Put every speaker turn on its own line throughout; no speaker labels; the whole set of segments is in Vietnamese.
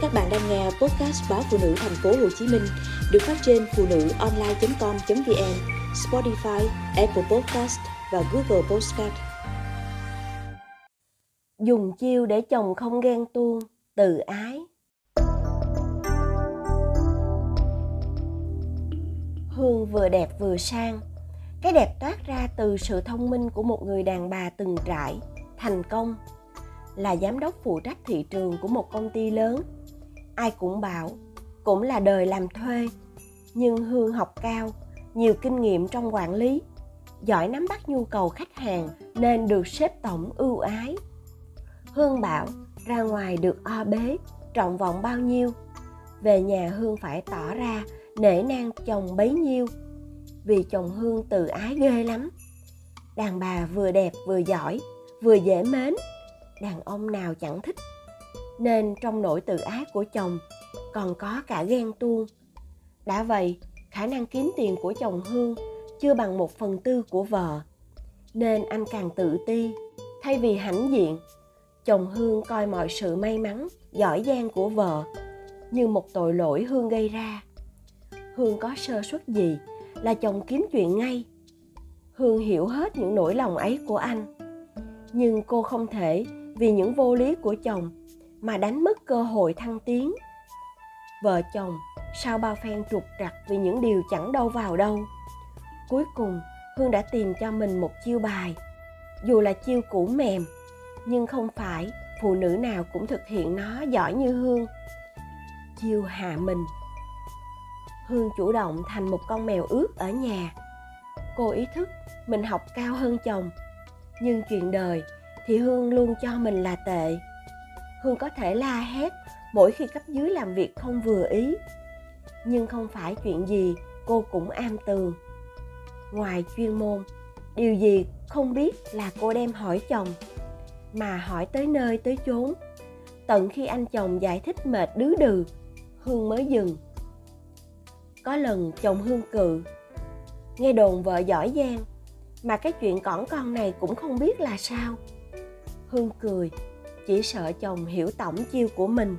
Các bạn đang nghe podcast báo phụ nữ thành phố Hồ Chí Minh được phát trên phụ nữ online.com.vn, Spotify, Apple Podcast và Google Podcast.
Dùng chiêu để chồng không ghen tuông, tự ái. Hương vừa đẹp vừa sang, cái đẹp toát ra từ sự thông minh của một người đàn bà từng trải, thành công, là giám đốc phụ trách thị trường của một công ty lớn ai cũng bảo, cũng là đời làm thuê. Nhưng hương học cao, nhiều kinh nghiệm trong quản lý, giỏi nắm bắt nhu cầu khách hàng nên được xếp tổng ưu ái. Hương bảo, ra ngoài được o bế trọng vọng bao nhiêu? Về nhà hương phải tỏ ra nể nang chồng bấy nhiêu. Vì chồng hương tự ái ghê lắm. Đàn bà vừa đẹp vừa giỏi, vừa dễ mến. Đàn ông nào chẳng thích nên trong nỗi tự ái của chồng còn có cả ghen tuông. Đã vậy, khả năng kiếm tiền của chồng hương chưa bằng một phần tư của vợ. Nên anh càng tự ti, thay vì hãnh diện, chồng hương coi mọi sự may mắn, giỏi giang của vợ như một tội lỗi hương gây ra. Hương có sơ suất gì là chồng kiếm chuyện ngay. Hương hiểu hết những nỗi lòng ấy của anh. Nhưng cô không thể vì những vô lý của chồng mà đánh mất cơ hội thăng tiến. Vợ chồng sau bao phen trục trặc vì những điều chẳng đâu vào đâu. Cuối cùng, hương đã tìm cho mình một chiêu bài. Dù là chiêu cũ mềm, nhưng không phải phụ nữ nào cũng thực hiện nó giỏi như hương. Chiêu hạ mình. Hương chủ động thành một con mèo ướt ở nhà. Cô ý thức mình học cao hơn chồng, nhưng chuyện đời thì hương luôn cho mình là tệ hương có thể la hét, mỗi khi cấp dưới làm việc không vừa ý. Nhưng không phải chuyện gì cô cũng am tường ngoài chuyên môn, điều gì không biết là cô đem hỏi chồng, mà hỏi tới nơi tới chốn. Tận khi anh chồng giải thích mệt đứ đừ, hương mới dừng. Có lần chồng hương cự. Nghe đồn vợ giỏi giang, mà cái chuyện cỏn con này cũng không biết là sao. Hương cười chỉ sợ chồng hiểu tổng chiêu của mình.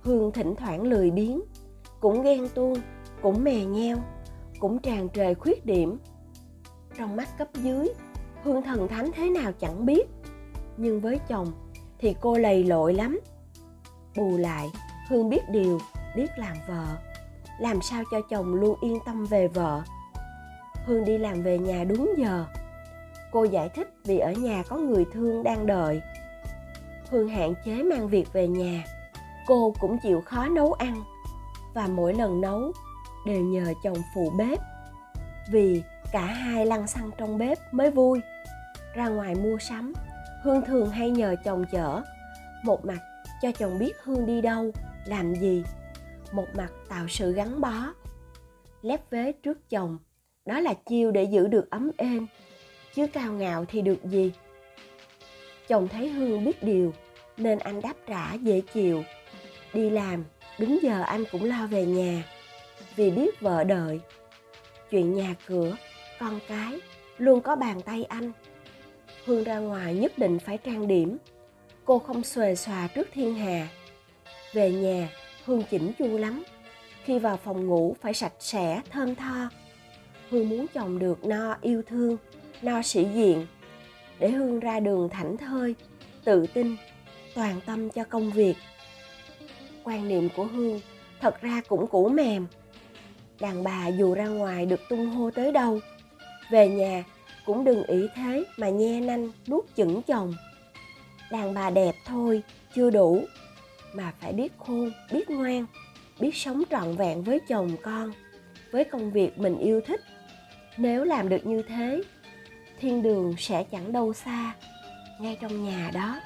Hương thỉnh thoảng lười biếng, cũng ghen tuông, cũng mè nheo, cũng tràn trề khuyết điểm. Trong mắt cấp dưới, hương thần thánh thế nào chẳng biết, nhưng với chồng thì cô lầy lội lắm. Bù lại, hương biết điều, biết làm vợ. Làm sao cho chồng luôn yên tâm về vợ? Hương đi làm về nhà đúng giờ. Cô giải thích vì ở nhà có người thương đang đợi hương hạn chế mang việc về nhà. Cô cũng chịu khó nấu ăn và mỗi lần nấu đều nhờ chồng phụ bếp. Vì cả hai lăn xăng trong bếp mới vui. Ra ngoài mua sắm, hương thường hay nhờ chồng chở một mặt cho chồng biết hương đi đâu, làm gì, một mặt tạo sự gắn bó, lép vế trước chồng. Đó là chiêu để giữ được ấm êm, chứ cao ngạo thì được gì? Chồng thấy hương biết điều, nên anh đáp trả dễ chịu. Đi làm, đúng giờ anh cũng lo về nhà, vì biết vợ đợi. Chuyện nhà cửa, con cái, luôn có bàn tay anh. Hương ra ngoài nhất định phải trang điểm. Cô không xuề xòa trước thiên hà về nhà hương chỉnh chu lắm. Khi vào phòng ngủ phải sạch sẽ, thơm tho. Hương muốn chồng được no yêu thương, no sĩ diện để hương ra đường thảnh thơi, tự tin, toàn tâm cho công việc. Quan niệm của hương thật ra cũng cũ mềm. Đàn bà dù ra ngoài được tung hô tới đâu, về nhà cũng đừng ý thế mà nhe nanh nuốt chửng chồng. Đàn bà đẹp thôi, chưa đủ, mà phải biết khôn biết ngoan, biết sống trọn vẹn với chồng con, với công việc mình yêu thích. Nếu làm được như thế thiên đường sẽ chẳng đâu xa ngay trong nhà đó.